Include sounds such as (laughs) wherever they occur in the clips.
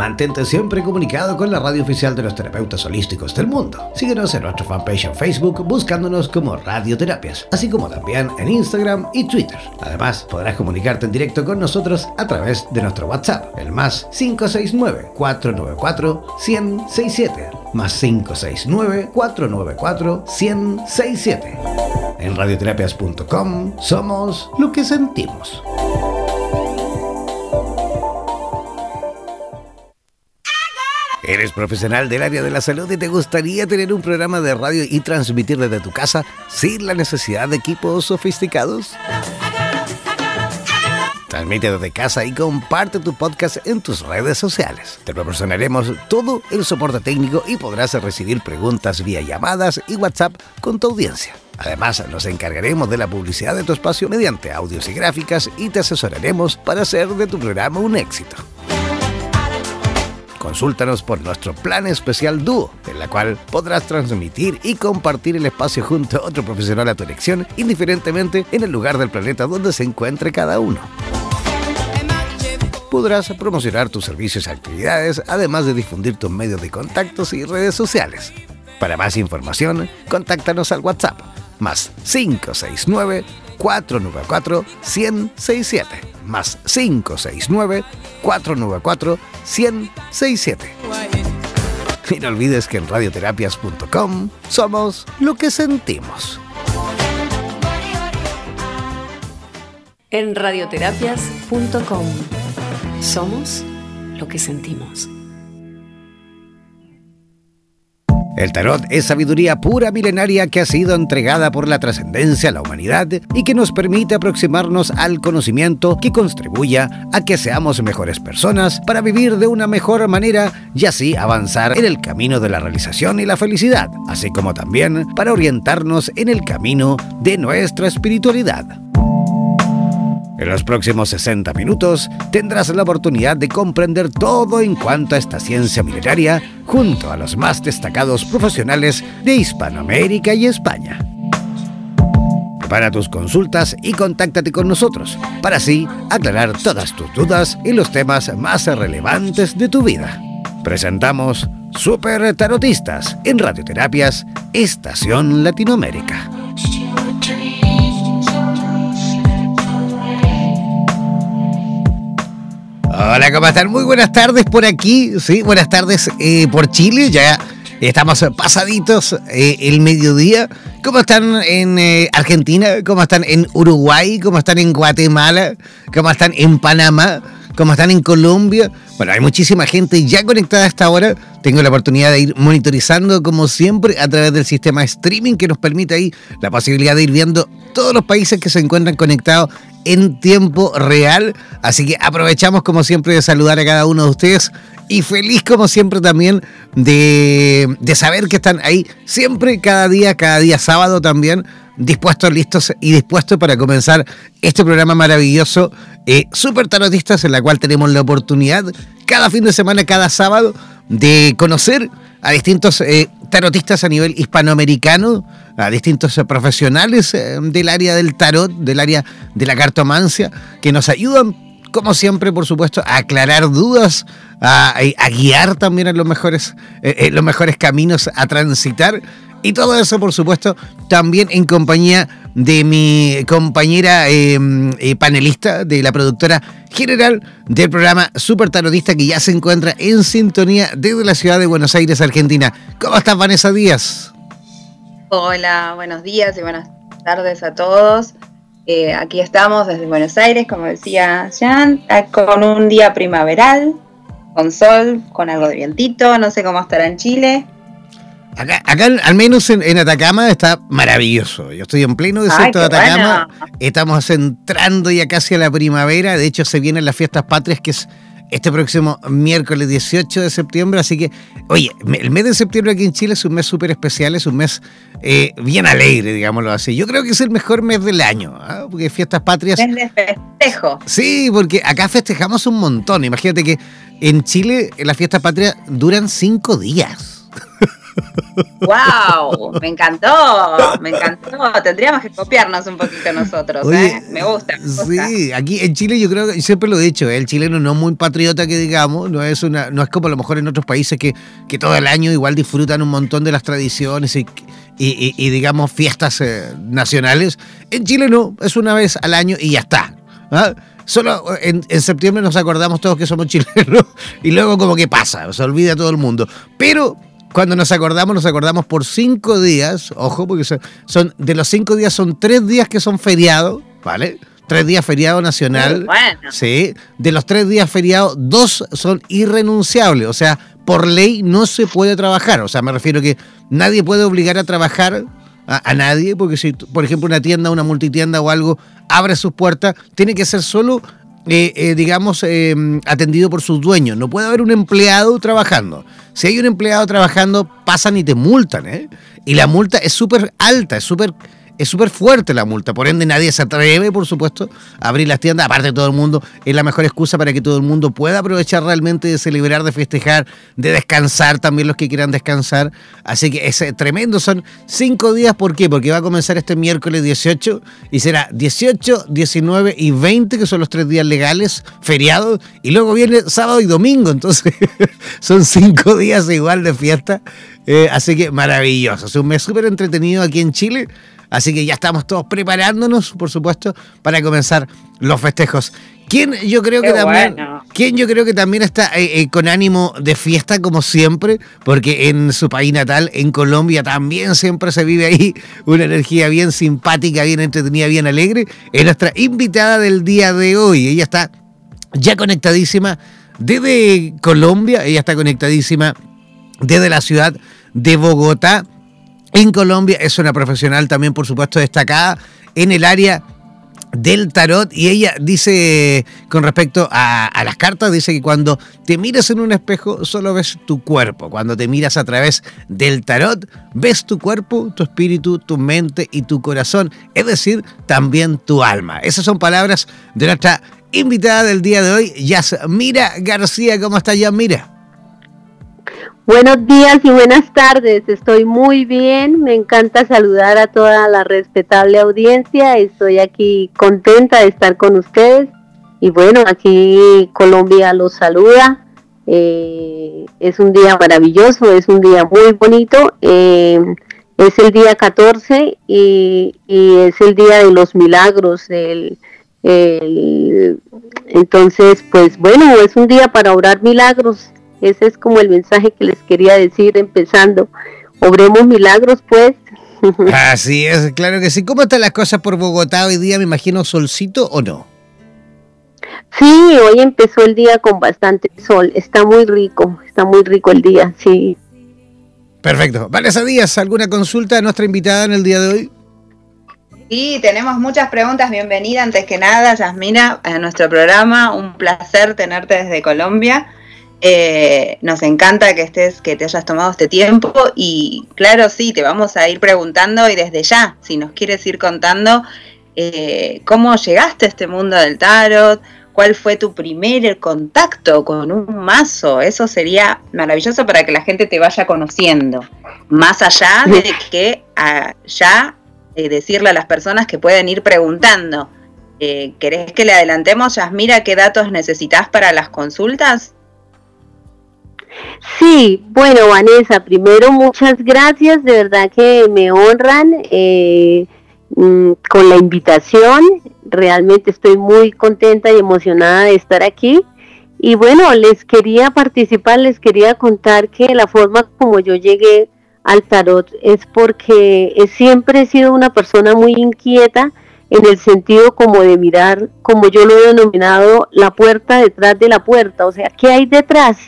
Mantente siempre comunicado con la radio oficial de los terapeutas holísticos del mundo. Síguenos en nuestra fanpage en Facebook buscándonos como Radioterapias, así como también en Instagram y Twitter. Además, podrás comunicarte en directo con nosotros a través de nuestro WhatsApp, el más 569-494-1067, más 569-494-1067. En radioterapias.com somos lo que sentimos. ¿Eres profesional del área de la salud y te gustaría tener un programa de radio y transmitir desde tu casa sin la necesidad de equipos sofisticados? Transmite desde casa y comparte tu podcast en tus redes sociales. Te proporcionaremos todo el soporte técnico y podrás recibir preguntas vía llamadas y WhatsApp con tu audiencia. Además, nos encargaremos de la publicidad de tu espacio mediante audios y gráficas y te asesoraremos para hacer de tu programa un éxito. Consúltanos por nuestro plan especial Dúo, en la cual podrás transmitir y compartir el espacio junto a otro profesional a tu elección, indiferentemente en el lugar del planeta donde se encuentre cada uno. Podrás promocionar tus servicios y actividades, además de difundir tus medios de contactos y redes sociales. Para más información, contáctanos al WhatsApp más 569 494 1067 más 569 494 1067. Y no olvides que en radioterapias.com somos lo que sentimos. En radioterapias.com somos lo que sentimos. El tarot es sabiduría pura milenaria que ha sido entregada por la trascendencia a la humanidad y que nos permite aproximarnos al conocimiento que contribuya a que seamos mejores personas para vivir de una mejor manera y así avanzar en el camino de la realización y la felicidad, así como también para orientarnos en el camino de nuestra espiritualidad. En los próximos 60 minutos tendrás la oportunidad de comprender todo en cuanto a esta ciencia milenaria junto a los más destacados profesionales de Hispanoamérica y España. Prepara tus consultas y contáctate con nosotros para así aclarar todas tus dudas y los temas más relevantes de tu vida. Presentamos Super Tarotistas en Radioterapias Estación Latinoamérica. Hola, ¿cómo están? Muy buenas tardes por aquí, sí, buenas tardes eh, por Chile, ya estamos pasaditos eh, el mediodía. ¿Cómo están en eh, Argentina? ¿Cómo están en Uruguay? ¿Cómo están en Guatemala? ¿Cómo están en Panamá? ¿Cómo están en Colombia? Bueno, hay muchísima gente ya conectada a esta hora. Tengo la oportunidad de ir monitorizando, como siempre, a través del sistema streaming que nos permite ahí la posibilidad de ir viendo todos los países que se encuentran conectados en tiempo real. Así que aprovechamos como siempre de saludar a cada uno de ustedes y feliz como siempre también de, de saber que están ahí siempre, cada día, cada día sábado también, dispuestos, listos y dispuestos para comenzar este programa maravilloso, eh, Super Tarotistas, en la cual tenemos la oportunidad cada fin de semana, cada sábado, de conocer a distintos eh, tarotistas a nivel hispanoamericano, a distintos eh, profesionales eh, del área del tarot, del área de la cartomancia, que nos ayudan, como siempre, por supuesto, a aclarar dudas, a, guiar también en los mejores, los mejores caminos a transitar. Y todo eso, por supuesto, también en compañía de mi compañera em, panelista, de la productora general del programa Super Tarotista, que ya se encuentra en sintonía desde la ciudad de Buenos Aires, Argentina. ¿Cómo estás, Vanessa Díaz? Hola, buenos días y buenas tardes a todos. Eh, aquí estamos desde Buenos Aires, como decía Jan, eh, con un día primaveral, con sol, con algo de vientito, no sé cómo estará en Chile. Acá, al menos en, Atacama está maravilloso. Yo estoy en pleno desierto de Atacama. Estamos entrando ya casi a la primavera. De hecho, se vienen las fiestas patrias, que es este próximo miércoles 18 de septiembre. Así que, oye, el mes de septiembre aquí en Chile es un mes súper especial, es un mes eh, bien alegre, digámoslo así. Yo creo que es el mejor mes del año, ¿ah? porque fiestas patrias. Es de festejo. Sí, porque acá festejamos un montón. Imagínate que en Chile las fiestas patrias duran cinco días. (laughs) ¡Wow! Me encantó, me encantó. Tendríamos que copiarnos un poquito nosotros, ¿eh? Me gusta, Sí, aquí en Chile yo creo que siempre lo he dicho, ¿eh? el chileno no es muy patriota que digamos, no es una, no es como a lo mejor en otros países que, que todo el año igual disfrutan un montón de las tradiciones y, y, digamos fiestas eh, nacionales. En Chile no, es una vez al año y ya está. ¿ah? Solo en, en, septiembre nos acordamos todos que somos (laughs) chilenos y luego como que pasa, se olvida todo el mundo. Pero cuando nos acordamos, nos acordamos por cinco días, ojo, porque son, de los cinco días son tres días que son feriados, ¿vale? Tres días feriado nacional. Bueno. Sí. De los tres días feriados, dos son irrenunciables. O sea, por ley no se puede trabajar. O sea, me refiero que nadie puede obligar a trabajar a, a, nadie, porque si, por ejemplo, una tienda, una multitienda o algo abre sus puertas, tiene que ser solo eh, eh, digamos, eh, atendido por sus dueños. No puede haber un empleado trabajando. Si hay un empleado trabajando, pasan y te multan, ¿eh? Y la multa es súper alta, es súper es súper fuerte la multa, por ende nadie se atreve, por supuesto, a abrir las tiendas, aparte todo el mundo, es la mejor excusa para que todo el mundo pueda aprovechar realmente de celebrar, de festejar, de descansar también los que quieran descansar. Así que es tremendo, son cinco días, ¿por qué? Porque va a comenzar este miércoles 18 y será 18, 19 y 20, que son los tres días legales, feriados, y luego viene sábado y domingo, entonces (laughs) son cinco días igual de fiesta. Eh, así que maravilloso, es un mes súper entretenido aquí en Chile. Así que ya estamos todos preparándonos, por supuesto, para comenzar los festejos. ¿Quién yo creo que también, ¿quién yo creo que también está eh, eh, con ánimo de fiesta como siempre? Porque en su país natal, en Colombia, también siempre se vive ahí (laughs) una energía bien simpática, bien entretenida, bien alegre. Es nuestra invitada del día de hoy. Ella está ya conectadísima desde Colombia, ella está conectadísima desde la ciudad de Bogotá en Colombia. Es una profesional también, por supuesto, destacada en el área del tarot y ella dice con respecto a, las cartas, dice que cuando te miras en un espejo solo ves tu cuerpo, cuando te miras a través del tarot ves tu cuerpo, tu espíritu, tu mente y tu corazón, es decir, también tu alma. Esas son palabras de nuestra invitada del día de hoy, Yasmira García. ¿Cómo está Yasmira? Buenos días y buenas tardes. Estoy muy bien. Me encanta saludar a toda la respetable audiencia. Estoy aquí contenta de estar con ustedes. Y bueno, aquí Colombia los saluda. Eh, es un día maravilloso, es un día muy bonito. Eh, es el día 14 y, es el día de los milagros. entonces, pues bueno, es un día para orar milagros ese es como el mensaje que les quería decir empezando. Obremos milagros, pues. (laughs) Así es, claro que sí. ¿Cómo están las cosas por Bogotá hoy día? Me imagino solcito o no. Sí, hoy empezó el día con bastante sol. Está muy rico, está muy rico el día, sí. Perfecto. Vanessa Díaz, ¿alguna consulta a nuestra invitada en el día de hoy? Sí, tenemos muchas preguntas. Bienvenida antes que nada, Yasmina, a nuestro programa. Un placer tenerte desde Colombia. Eh, nos encanta que estés, que te hayas tomado este tiempo y claro, sí, te vamos a ir preguntando y desde ya, si nos quieres ir contando eh, cómo llegaste a este mundo del tarot, cuál fue tu primer contacto con un mazo, eso sería maravilloso para que la gente te vaya conociendo, más allá de que ya eh, decirle a las personas que pueden ir preguntando. ¿Querés que le adelantemos, Yasmira, qué datos necesitas para las consultas? Sí, bueno, Vanessa, primero muchas gracias, de verdad que me honran eh, mm, con la invitación. Realmente estoy muy contenta y emocionada de estar aquí. Y bueno, les quería participar, les quería contar que la forma como yo llegué al tarot es porque siempre he sido una persona muy inquieta en el sentido como de mirar, como yo lo he denominado, la puerta detrás de la puerta, o sea, ¿qué hay detrás?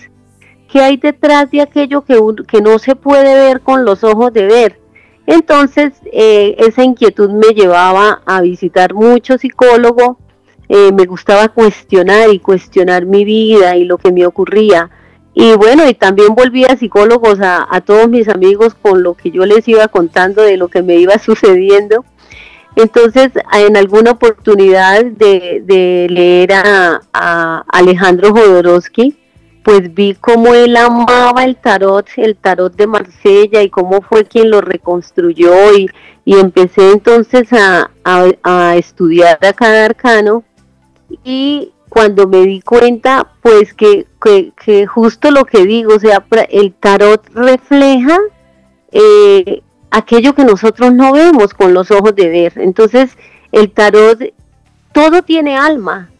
¿Qué hay detrás de aquello que, que no se puede ver con los ojos de ver? Entonces, eh, esa inquietud me llevaba a visitar muchos psicólogos, eh, me gustaba cuestionar y cuestionar mi vida y lo que me ocurría. Y bueno, y también volví a psicólogos, a, todos mis amigos con lo que yo les iba contando de lo que me iba (laughs) sucediendo. Entonces, en alguna oportunidad de, leer a, a Alejandro Jodorowsky, pues vi cómo él amaba el tarot, el tarot de Marsella y cómo fue quien lo reconstruyó y, y empecé entonces a, a, estudiar a cada arcano y cuando me di cuenta pues que, que, justo lo que digo, o sea, el tarot refleja eh, aquello que nosotros no vemos con los ojos de ver. Entonces el tarot, todo tiene alma,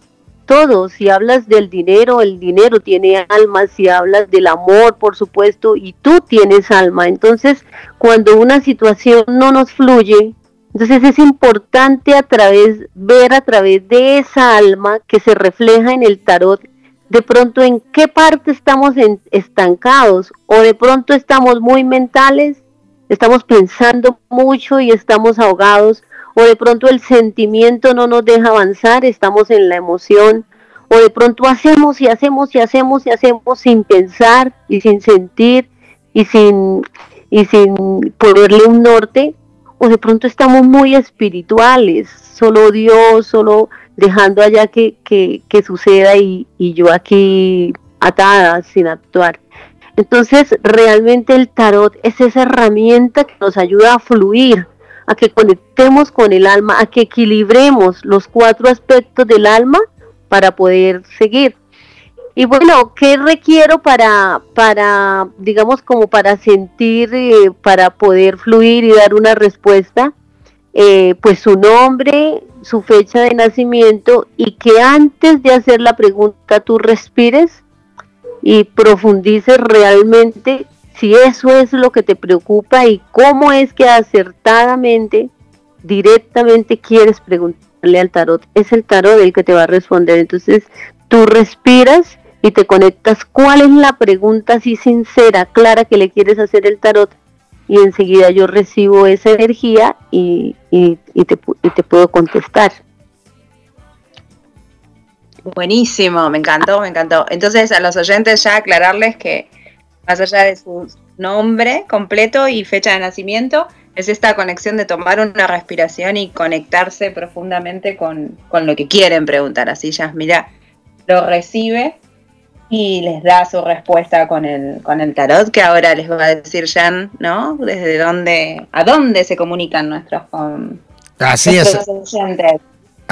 Si hablas del dinero, el dinero tiene alma. Si hablas del amor, por supuesto, y tú tienes alma. Entonces, cuando una situación no nos fluye, entonces es importante a través, ver a través de esa alma que se refleja en el tarot, de pronto en qué parte estamos estancados o de pronto estamos muy mentales, estamos pensando mucho y estamos ahogados o de pronto el sentimiento no nos deja avanzar, estamos en la emoción, o de pronto hacemos y hacemos y hacemos y hacemos sin pensar y sin sentir y sin, y sin ponerle un norte, o de pronto estamos muy espirituales, solo Dios, solo dejando allá que, que, que suceda y, y yo aquí atada sin actuar. Entonces, realmente el tarot es esa herramienta que nos ayuda a fluir, a que conectemos con el alma, a que equilibremos los cuatro aspectos del alma para poder seguir. Y bueno, ¿qué requiero para, para digamos, como para sentir, eh, para poder fluir y dar una respuesta? Eh, pues su nombre, su fecha de nacimiento y que antes de hacer la pregunta tú respires y profundices realmente si eso es lo que te preocupa y cómo es que acertadamente, directamente quieres preguntarle al tarot. Es el tarot el que te va a responder. Entonces tú respiras y te conectas cuál es la pregunta así sincera, clara que le quieres hacer el tarot y enseguida yo recibo esa energía y, te, y te puedo contestar. Buenísimo, me encantó, me encantó. Entonces a los oyentes ya aclararles que más allá de su nombre completo y fecha de nacimiento, es esta conexión de tomar una respiración y conectarse profundamente con, lo que quieren preguntar. Así ya, mira, lo recibe y les da su respuesta con el, con el tarot, que ahora les va a decir Jan, ¿no? Desde dónde, a dónde se comunican nuestros, con, Así es.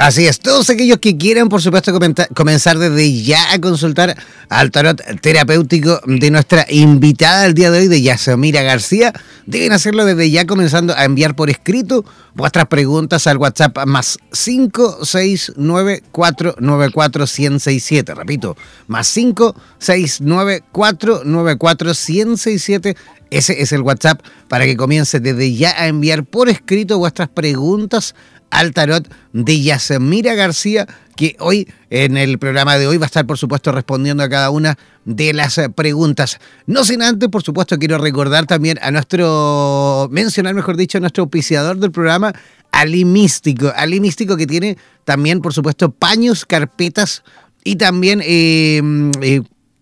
Así es, todos aquellos que quieran, por supuesto, comenzar desde ya a consultar al tarot terapéutico de nuestra invitada del día de hoy, de Yasamira García, deben hacerlo desde ya comenzando a enviar por escrito vuestras preguntas al WhatsApp más 569494167. Repito, más 569494167. Ese es el WhatsApp para que comience desde ya a enviar por escrito vuestras preguntas al tarot de Yasemira García, que hoy en el programa de hoy va a estar, por supuesto, respondiendo a cada una de las preguntas. No sin antes, por supuesto, quiero recordar también a nuestro, mencionar, mejor dicho, a nuestro auspiciador del programa, Ali Místico. Ali Místico que tiene también, por supuesto, paños, carpetas y también eh, eh,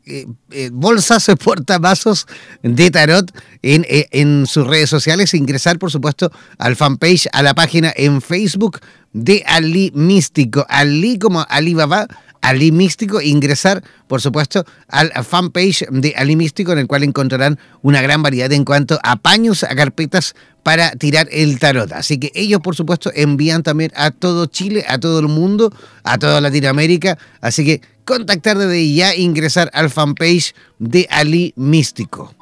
eh, eh, bolsas, (laughs) portavasos de tarot en, eh, en sus redes sociales. Ingresar, por supuesto, al fanpage, a la página en Facebook de Ali Místico. Ali como Alibaba Ali Místico, ingresar, por supuesto, al fanpage de Ali Místico, en el cual encontrarán una gran variedad en cuanto a paños, a carpetas para tirar el tarot. Así que ellos, por supuesto, envían también a todo Chile, a todo el mundo, a toda Latinoamérica. Así que contactar desde ya, ingresar al fanpage de Ali Místico.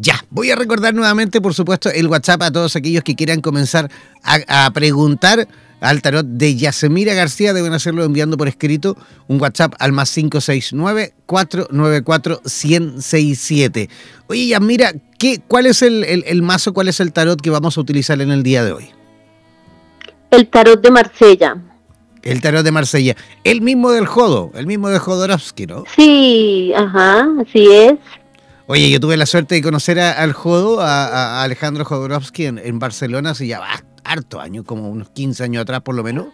Ya, voy a recordar nuevamente, por supuesto, el WhatsApp a todos aquellos que quieran comenzar a, a preguntar al tarot de Yasemira García. Deben hacerlo enviando por escrito un WhatsApp al más 569-494-1067. Oye, Yasmira, ¿qué, ¿cuál es el, mazo, cuál es el tarot que vamos a utilizar en el día de hoy? El tarot de Marsella. El tarot de Marsella. El mismo del Jodo, el mismo de Jodorowsky, ¿no? Sí, ajá, así es. Oye, yo tuve la suerte de conocer al Jodo, a, Alejandro Jodorowsky en, en Barcelona, así ya harto años, como unos 15 años atrás por lo menos.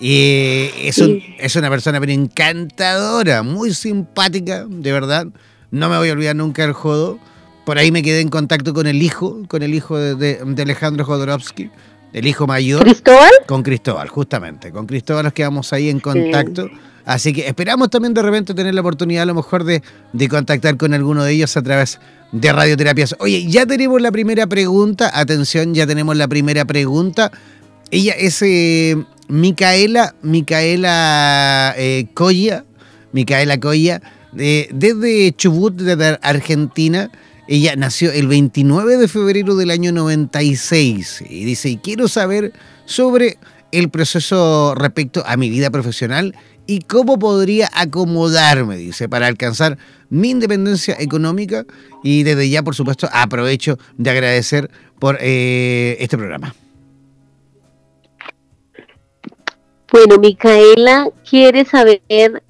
Y es, es una persona pero encantadora, muy simpática, de verdad. No me voy a olvidar nunca del Jodo. Por ahí me quedé en contacto con el hijo, con el hijo de, Alejandro Jodorowsky, el hijo mayor. ¿Cristóbal? Con Cristóbal, justamente. Con Cristóbal nos quedamos ahí en contacto. Así que esperamos también de repente tener la oportunidad a lo mejor de, de contactar con alguno de ellos a través de radioterapias. Oye, ya tenemos la primera pregunta. Atención, ya tenemos la primera pregunta. Ella es eh, Micaela, Micaela eh, Micaela Coya, desde Chubut, desde Argentina. Ella nació el 29 de febrero del año 96 y dice, y quiero saber sobre el proceso respecto a mi vida profesional y cómo podría acomodarme, dice, para alcanzar mi independencia económica y desde ya, por supuesto, aprovecho de agradecer por eh, este programa. Bueno, Micaela quiere saber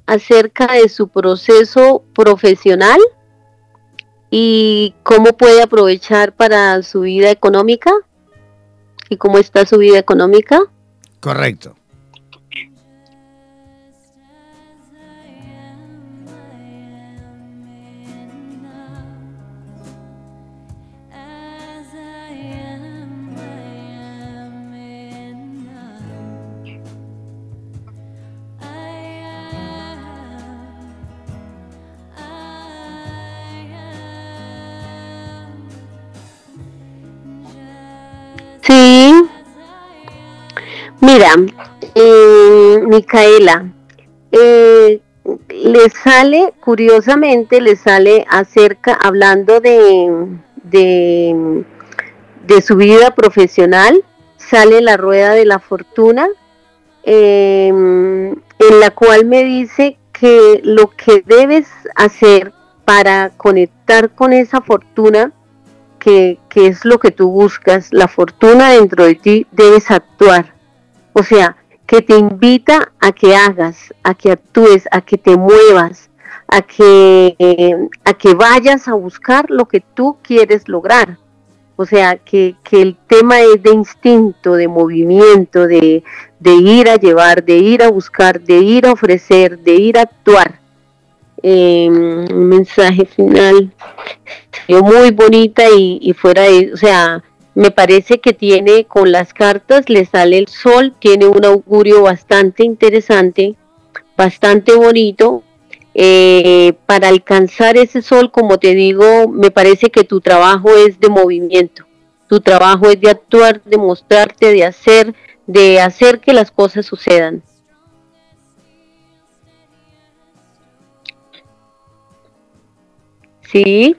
acerca de su proceso profesional y cómo puede aprovechar para su vida económica y cómo está su vida económica. Correcto. Mira, eh, Micaela, eh, le sale, curiosamente, le sale acerca, hablando de, de, su vida profesional, sale la rueda de la fortuna, em, en la cual me dice que lo que debes hacer para conectar con esa fortuna, que, que es lo que tú buscas, la fortuna dentro de ti, debes actuar o sea, que te invita a que hagas, a que actúes, a que te muevas, a que, a que vayas a buscar lo que tú quieres lograr. O sea, que, el tema es de instinto, de movimiento, de, ir a llevar, de ir a buscar, de ir a ofrecer, de ir a actuar. Em, un mensaje final muy bonita y, y fuera de, o sea, me parece que tiene con las cartas, le sale el sol, tiene un augurio bastante interesante, bastante bonito. Eh, para alcanzar ese sol, como te digo, me parece que tu trabajo es de movimiento, tu trabajo es de actuar, de mostrarte, de hacer, de hacer que las cosas sucedan. ¿Sí?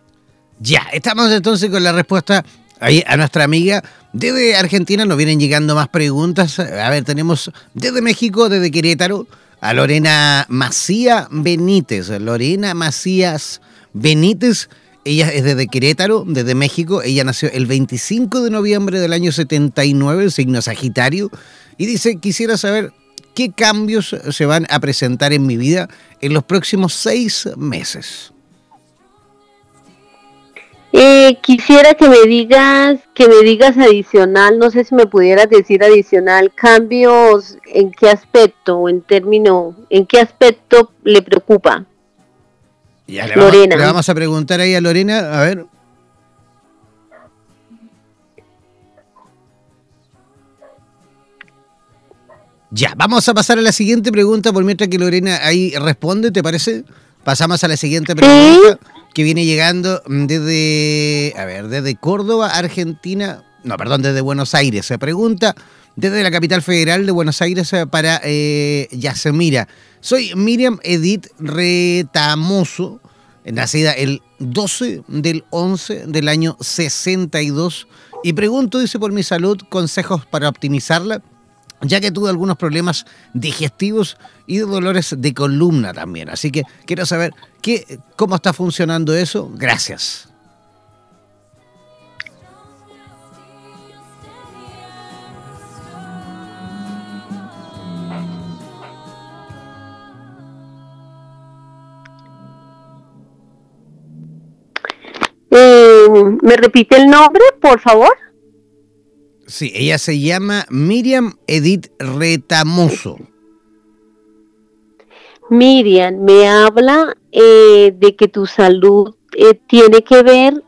Ya, estamos entonces con la respuesta Ahí a nuestra amiga desde Argentina nos vienen llegando más preguntas. A ver, tenemos desde México, desde Querétaro, a Lorena Macía Benítez. Lorena Macías Benítez. Ella es desde Querétaro, desde México. Ella nació el 25 de noviembre del año 79, signo Sagitario. Y dice, quisiera saber qué cambios se van a presentar en mi vida en los próximos seis meses. Eh, quisiera que me digas, que me digas adicional, no sé si me pudieras decir adicional, cambios en qué aspecto, o en término, en qué aspecto le preocupa. Ya, le Lorena. Vamos, le vamos a preguntar ahí a Lorena, a ver. Ya, vamos a pasar a la siguiente pregunta por mientras que Lorena ahí responde, ¿te parece? Pasamos a la siguiente pregunta que viene llegando desde, a ver, desde Córdoba, Argentina, no, perdón, desde Buenos Aires. Se pregunta desde la capital federal de Buenos Aires eh, para eh, Yasemira. Soy Miriam Edith Retamoso, nacida el 12 del 11 del año 62. Y pregunto, dice, por mi salud, consejos para optimizarla ya que tuve algunos problemas digestivos y dolores de columna también. Así que quiero saber qué, cómo está funcionando eso. Gracias. Eh, ¿Me repite el nombre, por favor? Sí, ella se llama Miriam Edith Retamoso. Miriam, me habla eh, de que tu salud eh, tiene que ver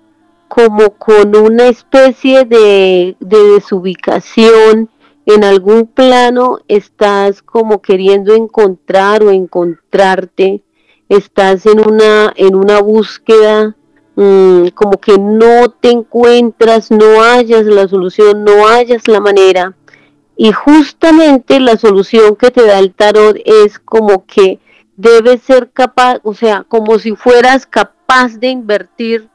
como con una especie de, desubicación en algún plano estás como queriendo encontrar o encontrarte, estás en una, en una búsqueda mm, como que no te encuentras, no hayas la solución, no hayas la manera. Y justamente la solución que te da el tarot es como que debes ser capaz, o sea, como si fueras capaz de invertir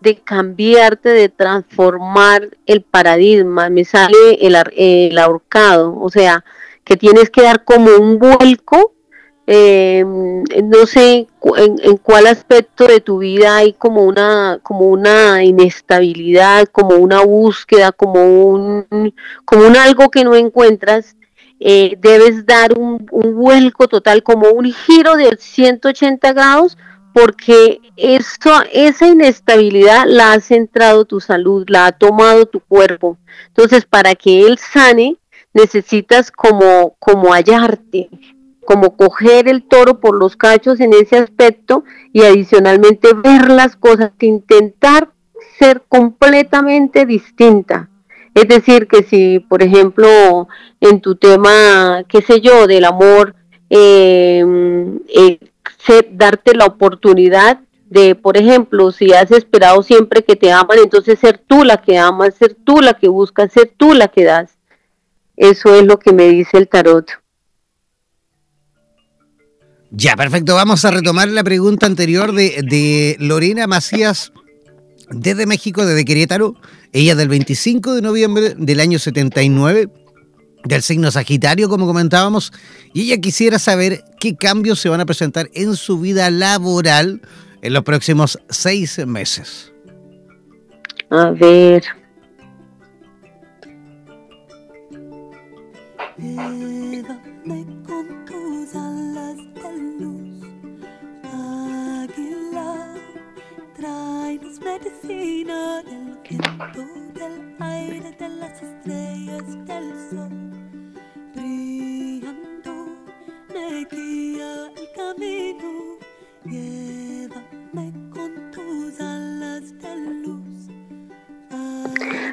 de cambiarte, de transformar el paradigma. Me sale el, el ahorcado, o sea, que tienes que dar como un vuelco. Eh, no sé en, cuál aspecto de tu vida hay como una como una inestabilidad, como una búsqueda, como un como un algo que no encuentras. Eh, debes dar un, un vuelco total, como un giro de 180 grados porque eso, esa inestabilidad la ha centrado tu salud, la ha tomado tu cuerpo. Entonces, para que él sane, necesitas como, como hallarte, como coger el toro por los cachos en ese aspecto y adicionalmente ver las cosas, intentar ser completamente distinta. Es decir, que si, por ejemplo, en tu tema, qué sé yo, del amor, eh, eh, darte la oportunidad de, por ejemplo, si has esperado siempre que te aman, entonces ser tú la que amas, ser tú la que buscas, ser tú la que das. Eso es lo que me dice el tarot. Ya, perfecto. Vamos a retomar la pregunta anterior de, Lorena Macías desde México, desde Querétaro. Ella del 25 de noviembre del año 79 del signo Sagitario, como comentábamos, y ella quisiera saber qué cambios se van a presentar en su vida laboral en los próximos seis meses. A ver.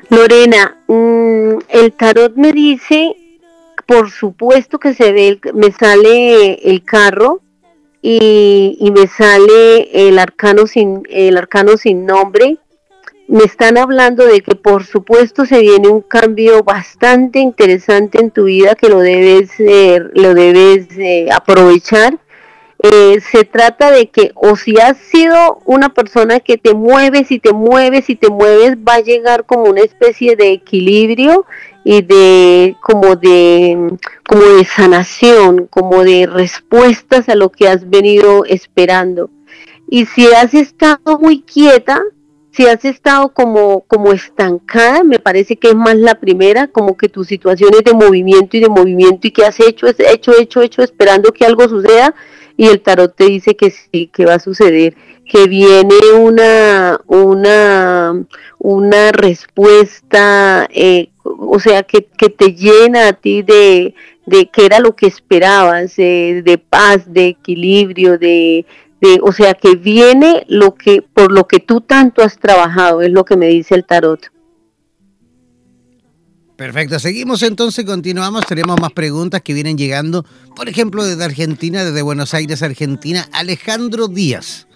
Lorena, mm, el tarot me dice, por supuesto que se ve, me sale el carro, y, me sale el arcano sin el arcano sin nombre me están hablando de que por supuesto se viene un cambio bastante interesante en tu vida que lo debes lo debes aprovechar eh, se trata de que o si has sido una persona que te mueves y te mueves y te mueves va a llegar como una especie de equilibrio y de como de como de sanación, como de respuestas a lo que has venido esperando. Y si has estado muy quieta, si has estado como, como estancada, me parece que es más la primera, como que tu situación es de movimiento y de movimiento y que has hecho, hecho, hecho, hecho, esperando que algo suceda y el tarot te dice que sí, que va a suceder, que viene una, una, una respuesta eh, o sea, que, te llena a ti de, de que era lo que esperabas, de paz, de equilibrio, de, o sea, que viene lo que, por lo que tú tanto has trabajado, es lo que me dice el tarot. Perfecto, seguimos entonces, continuamos, tenemos más preguntas que vienen llegando, por ejemplo, desde Argentina, desde Buenos Aires, Argentina, Alejandro Díaz.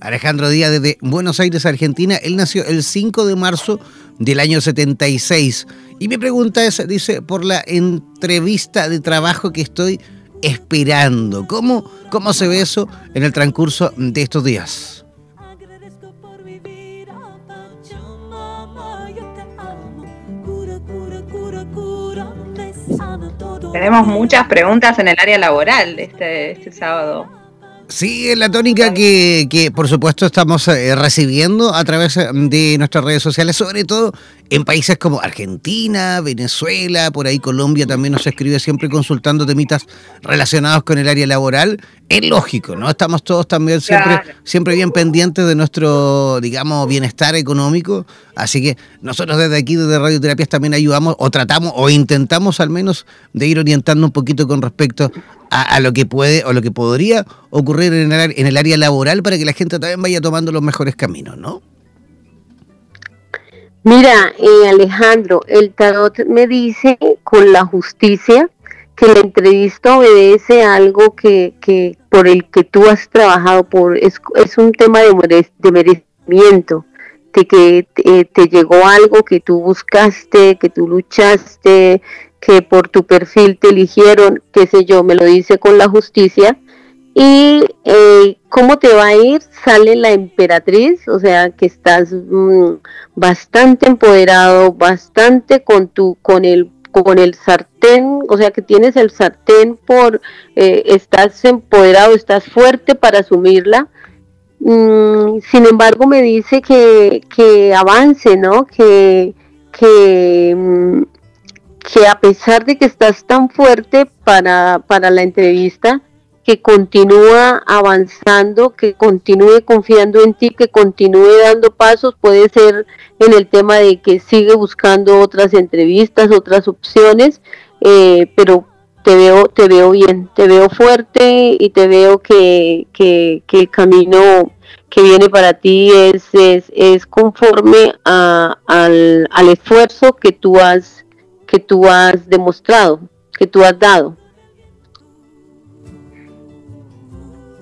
Alejandro Díaz desde Buenos Aires, Argentina. Él nació el 5 de marzo del año 76. Y mi pregunta es, dice, por la entrevista de trabajo que estoy esperando. ¿Cómo, cómo se ve eso en el transcurso de estos días? Tenemos muchas preguntas en el área laboral este, este sábado. Sí, es la tónica que, que por supuesto estamos eh, recibiendo a través eh, de nuestras redes sociales, sobre todo en países como Argentina, Venezuela, por ahí Colombia también nos escribe siempre consultando temitas relacionados con el área laboral. Es lógico, ¿no? Estamos todos también siempre, siempre bien pendientes de nuestro, digamos, bienestar económico. Así que nosotros desde aquí, desde Radioterapias, también ayudamos o tratamos o intentamos al menos de ir orientando un poquito con respecto a, lo que puede o lo que podría ocurrir en el, en el área laboral para que la gente también vaya tomando los mejores caminos, ¿no? Mira, eh, Alejandro, el tarot me dice con la justicia que la entrevista obedece a algo que, que por el que tú has trabajado, por es, es un tema de, de merecimiento, de que te, te llegó algo que tú buscaste, que tú luchaste, que por tu perfil te eligieron, qué sé yo, me lo dice con la justicia. Y eh, cómo te va a ir, sale la emperatriz, o sea que estás mm, bastante empoderado, bastante con tu, con el con el sartén, o sea que tienes el sartén por, eh, estás empoderado, estás fuerte para asumirla. Mm, sin embargo, me dice que, que avance, ¿no? Que, que, mm, que a pesar de que estás tan fuerte para, para la entrevista, que continúa avanzando, que continúe confiando en ti, que continúe dando pasos, puede ser en el tema de que sigue buscando otras entrevistas, otras opciones, eh, pero te veo, te veo bien, te veo fuerte y te veo que, que, el camino que viene para ti es, es, es conforme a, al, al esfuerzo que tú has que tú has demostrado, que tú has dado.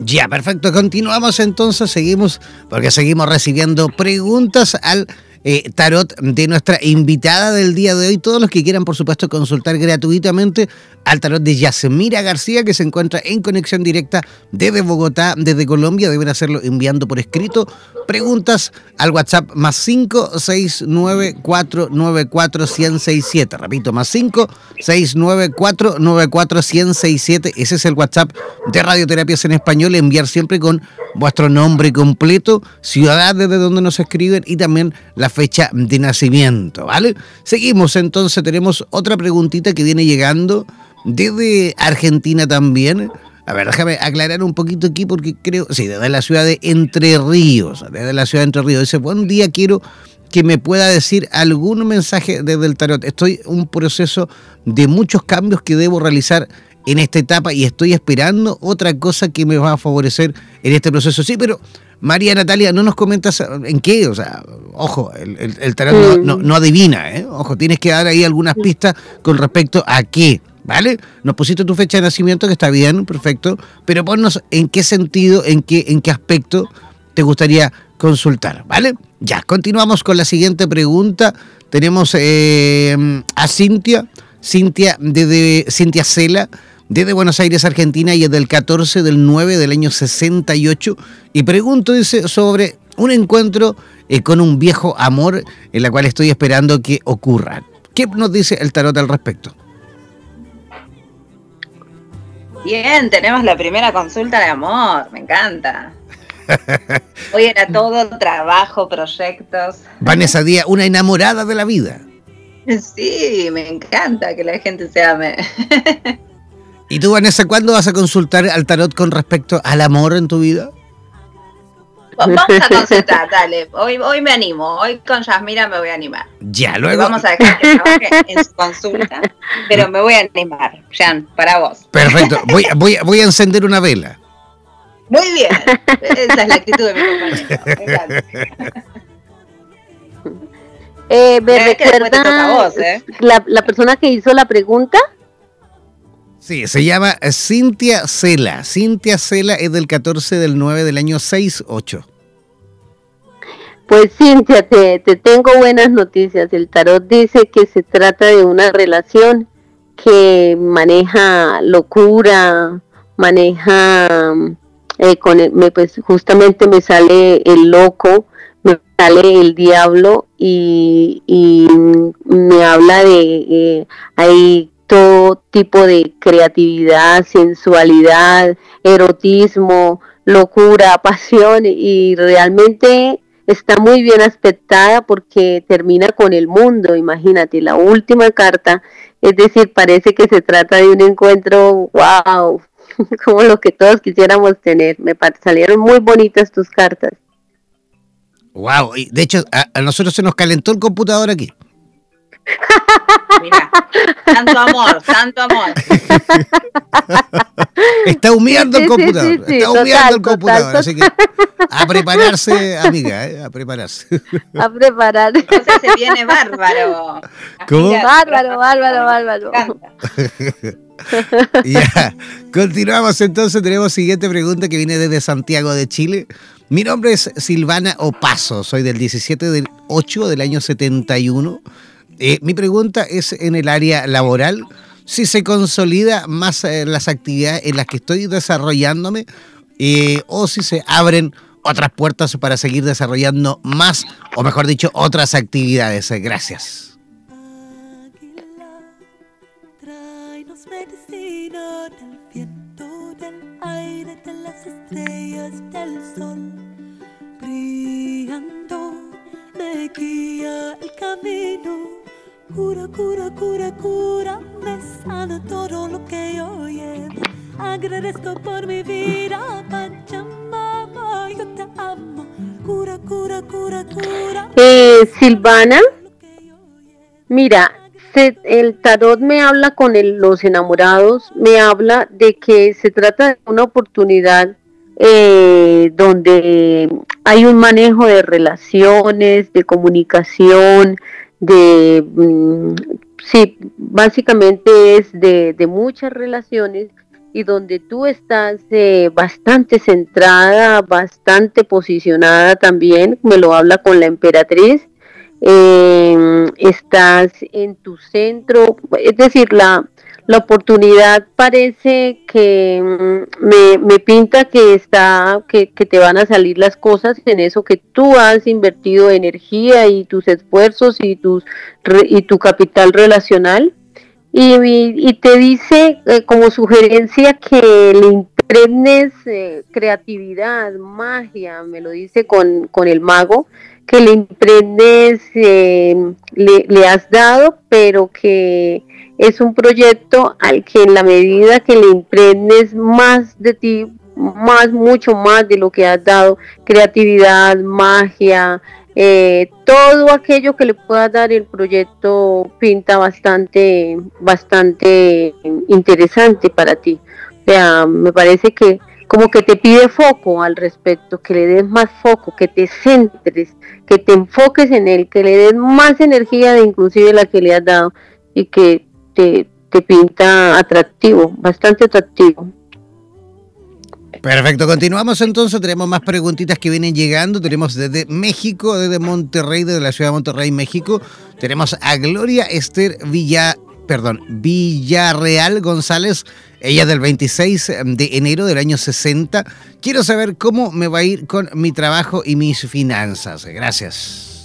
Ya, perfecto. Continuamos entonces, seguimos, porque seguimos recibiendo preguntas al eh, tarot de nuestra invitada del día de hoy. Todos los que quieran, por supuesto, consultar gratuitamente al tarot de Yasmira García, que se encuentra en conexión directa desde Bogotá, desde Colombia. Deben hacerlo enviando por escrito preguntas al WhatsApp más 569494167. Repito, más 569494167. Ese es el WhatsApp de Radioterapias en Español. Enviar siempre con vuestro nombre completo, ciudad desde donde nos escriben y también la fecha de nacimiento, ¿vale? Seguimos entonces, tenemos otra preguntita que viene llegando desde Argentina también. A ver, déjame aclarar un poquito aquí porque creo, sí, desde la ciudad de Entre Ríos, desde la ciudad de Entre Ríos. Dice, buen día, quiero que me pueda decir algún mensaje desde el tarot. Estoy en un proceso de muchos cambios que debo realizar en esta etapa y estoy esperando otra cosa que me va a favorecer en este proceso. Sí, pero María Natalia, no nos comentas en qué, o sea, ojo, el, tarot no, no, adivina, ¿eh? ojo, tienes que dar ahí algunas pistas con respecto a qué, ¿vale? Nos pusiste tu fecha de nacimiento, que está bien, perfecto, pero ponnos en qué sentido, en qué, en qué aspecto te gustaría consultar, ¿vale? Ya, continuamos con la siguiente pregunta. Tenemos eh, a Cintia, Cintia, desde Cintia Cela desde Buenos Aires, Argentina, y es del 14 del 9 del año 68. Y pregunto, dice, sobre un encuentro eh, con un viejo amor, en la cual estoy esperando que ocurra. ¿Qué nos dice el tarot al respecto? Bien, tenemos la primera consulta de amor, me encanta. (laughs) Hoy era todo trabajo, proyectos. Vanessa Díaz, una enamorada de la vida. Sí, me encanta que la gente se ame. (laughs) ¿Y tú, Vanessa, cuándo vas a consultar al tarot con respecto al amor en tu vida? Vamos a consultar, (laughs) dale. Hoy, hoy me animo. Hoy con Yasmira me voy a animar. Ya, luego. Vamos a dejar que trabaje en su consulta, pero me voy a animar. Jan, para vos. Perfecto. Voy, voy, voy a encender una vela. Muy bien. Esa es la actitud de mi compañero. Eh, ¿Me recuerda ¿eh? la, la persona que hizo la pregunta? Sí, se llama Cintia Cela. Cintia Cela es del 14 del 9 del año 68. Pues Cintia, te, te, tengo buenas noticias. El tarot dice que se trata de una relación que maneja locura, maneja, eh, con me, pues justamente me sale el loco, me sale el diablo y, y me habla de, eh, hay todo tipo de creatividad, sensualidad, erotismo, locura, (laughs) pasión y realmente está muy bien aspectada porque termina con el mundo, imagínate, la última carta, es decir, parece que se trata de un encuentro, wow, (laughs) como lo que todos quisiéramos tener. Me salieron muy bonitas tus cartas. Wow, de hecho a, nosotros se nos calentó el computador aquí. (laughs) tanto amor, tanto amor. (laughs) Está humeando el computador, está humeando el computador, así que a prepararse, (laughs) amiga, ¿eh? a prepararse. A preparar. Entonces se viene bárbaro. ¿Cómo? Bárbaro, bárbaro, bárbaro. (laughs) ya, continuamos entonces, tenemos siguiente pregunta que viene desde Santiago de Chile. Mi nombre es Silvana Opaso, soy del 17 del 8 del año 71. Eh, mi pregunta es en el área laboral, si se consolida más eh, las actividades en las que estoy desarrollándome eh, o si se abren otras puertas para seguir desarrollando más, o mejor dicho, otras actividades. Gracias. guía el camino. Cura, cura, cura, cura, me sana todo lo que yo llevo. Agradezco por mi vida, Pachamama, yo te amo. Cura, cura, cura, cura. Eh, Silvana, mira, el tarot me habla con los enamorados, me habla de que se trata de una oportunidad eh, donde hay un manejo de relaciones, de comunicación, de, mm, sí, básicamente es de, muchas relaciones y donde tú estás eh, bastante centrada, bastante posicionada también, me lo habla con la emperatriz, eh, estás en tu centro, es decir, la, la oportunidad parece que mm, me, me, pinta que está, que, que, te van a salir las cosas en eso que tú has invertido energía y tus esfuerzos y tus y tu capital relacional. Y, te dice eh, como sugerencia que le impregnes eh, creatividad, magia, me lo dice con, con el mago, que le impregnes, eh, le, le has dado, pero que es un proyecto al que en la medida que le impregnes más de ti, más, mucho más de lo que has dado, creatividad, magia, eh, todo aquello que le pueda dar el proyecto pinta bastante, bastante interesante para ti. O sea, me parece que como que te pide foco al respecto, que le des más foco, que te centres, que te enfoques en él, que le des más energía de inclusive la que le has dado y que te, pinta atractivo, bastante atractivo. Perfecto, continuamos entonces, tenemos más preguntitas que vienen llegando, tenemos desde México, desde Monterrey, desde la ciudad de Monterrey, México, tenemos a Gloria Esther Villa, perdón, Villarreal González, ella del 26 de enero del año 60. Quiero saber cómo me va a ir con mi trabajo y mis finanzas. Gracias.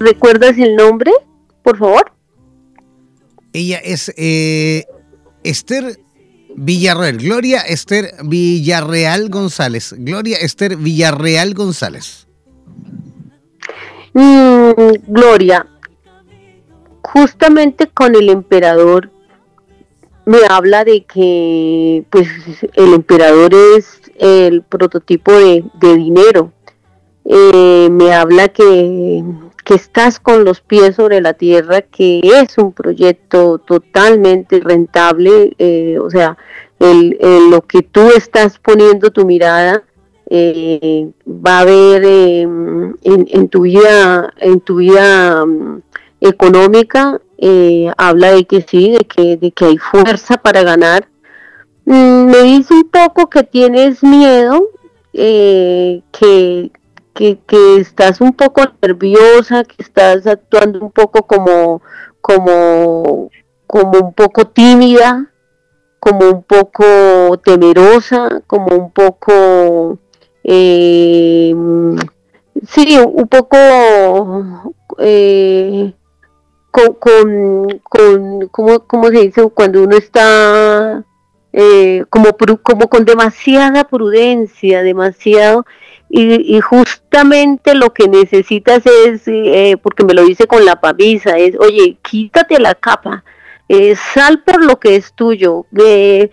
¿Me recuerdas el nombre, por favor? Ella es eh, Esther Villarreal, Gloria Esther Villarreal González. Gloria Esther Villarreal González. Mm, Gloria, justamente con el emperador me habla de que pues el emperador es el prototipo de, dinero. Eh, me habla que que estás con los pies sobre la tierra, que es un proyecto totalmente rentable, eh, o sea, lo que tú estás poniendo tu mirada eh, va a haber em, en, tu vida, en tu vida mm, económica, eh, habla de que sí, de que, de que hay fuerza para ganar. Mm, me dice un poco que tienes miedo, que, que, estás un poco nerviosa, que estás actuando un poco como, como, como un poco tímida, como un poco temerosa, como un poco, eh, sí, un poco eh, con, con, con ¿cómo, cómo se dice? Cuando uno está eh, como, como con demasiada prudencia, demasiado, y, justamente lo que necesitas es, eh, porque me lo dice con la pavisa, es, oye, quítate la capa, eh, sal por lo que es tuyo, eh,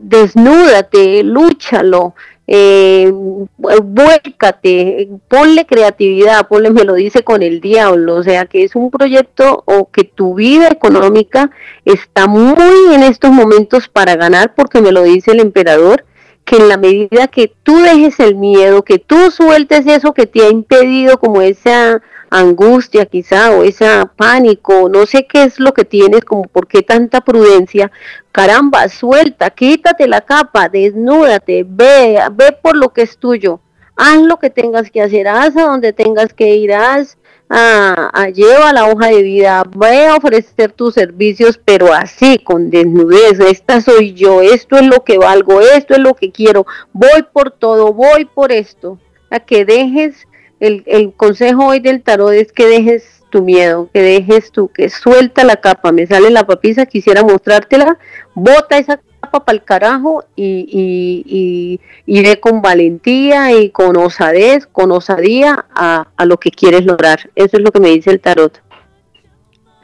desnúdate, lúchalo, eh, vuélcate, ponle creatividad, ponle, me lo dice con el diablo, o sea que es un proyecto o que tu vida económica está muy en estos momentos para ganar, porque me lo dice el emperador, que en la medida que tú dejes el miedo, que tú sueltes eso que te ha impedido como esa angustia quizá o esa pánico, no sé qué es lo que tienes, como por qué tanta prudencia, caramba, suelta, quítate la capa, desnúdate, ve, ve por lo que es tuyo, haz lo que tengas que hacer, haz a donde tengas que ir, haz a, lleva la hoja de vida, voy a ofrecer tus servicios, pero así, con desnudez, esta soy yo, esto es lo que valgo, esto es lo que quiero, voy por todo, voy por esto, a que dejes, el, el consejo hoy del tarot es que dejes tu miedo, que dejes tú, que suelta la capa, me sale la papisa, quisiera mostrártela, bota esa para el carajo y, iré con valentía y con osadez, con osadía a, lo que quieres lograr. Eso es lo que me dice el tarot.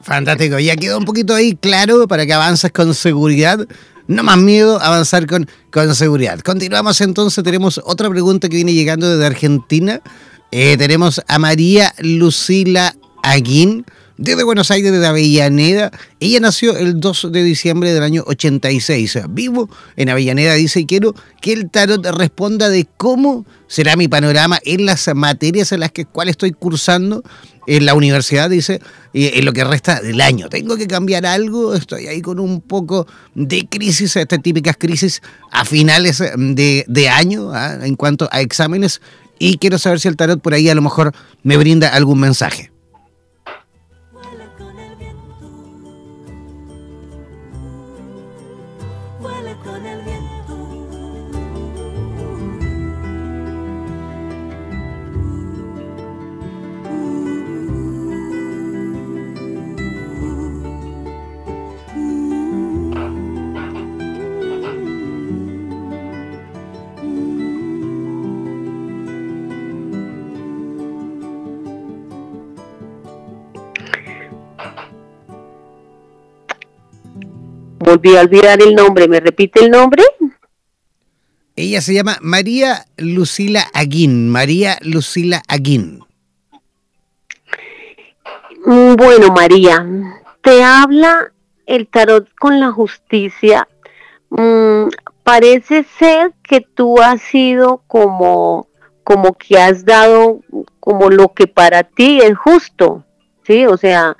Fantástico, ya quedó un poquito ahí claro para que avances con seguridad. No más miedo, avanzar con, con seguridad. Continuamos entonces, tenemos otra pregunta que viene llegando desde Argentina. Eh, tenemos a María Lucila Aguín desde Buenos Aires, de Avellaneda. Ella nació el 2 de diciembre del año 86. Vivo en Avellaneda, dice, quiero que el tarot responda de cómo será mi panorama en las materias en las que, cuales estoy cursando en la universidad, dice, en lo que resta del año. Tengo que cambiar algo, estoy ahí con un poco de crisis, estas típicas crisis a finales de, de año ¿ah? en cuanto a exámenes, y quiero saber si el tarot por ahí a lo mejor me brinda algún mensaje. Volví a olvidar el nombre. ¿Me repite el nombre? Ella se llama María Lucila Aguín. María Lucila Aguín. Mm, bueno, María, te habla el tarot con la justicia. Mm, parece ser que tú has sido como, como que has dado como lo que para ti es justo, ¿sí? O sea,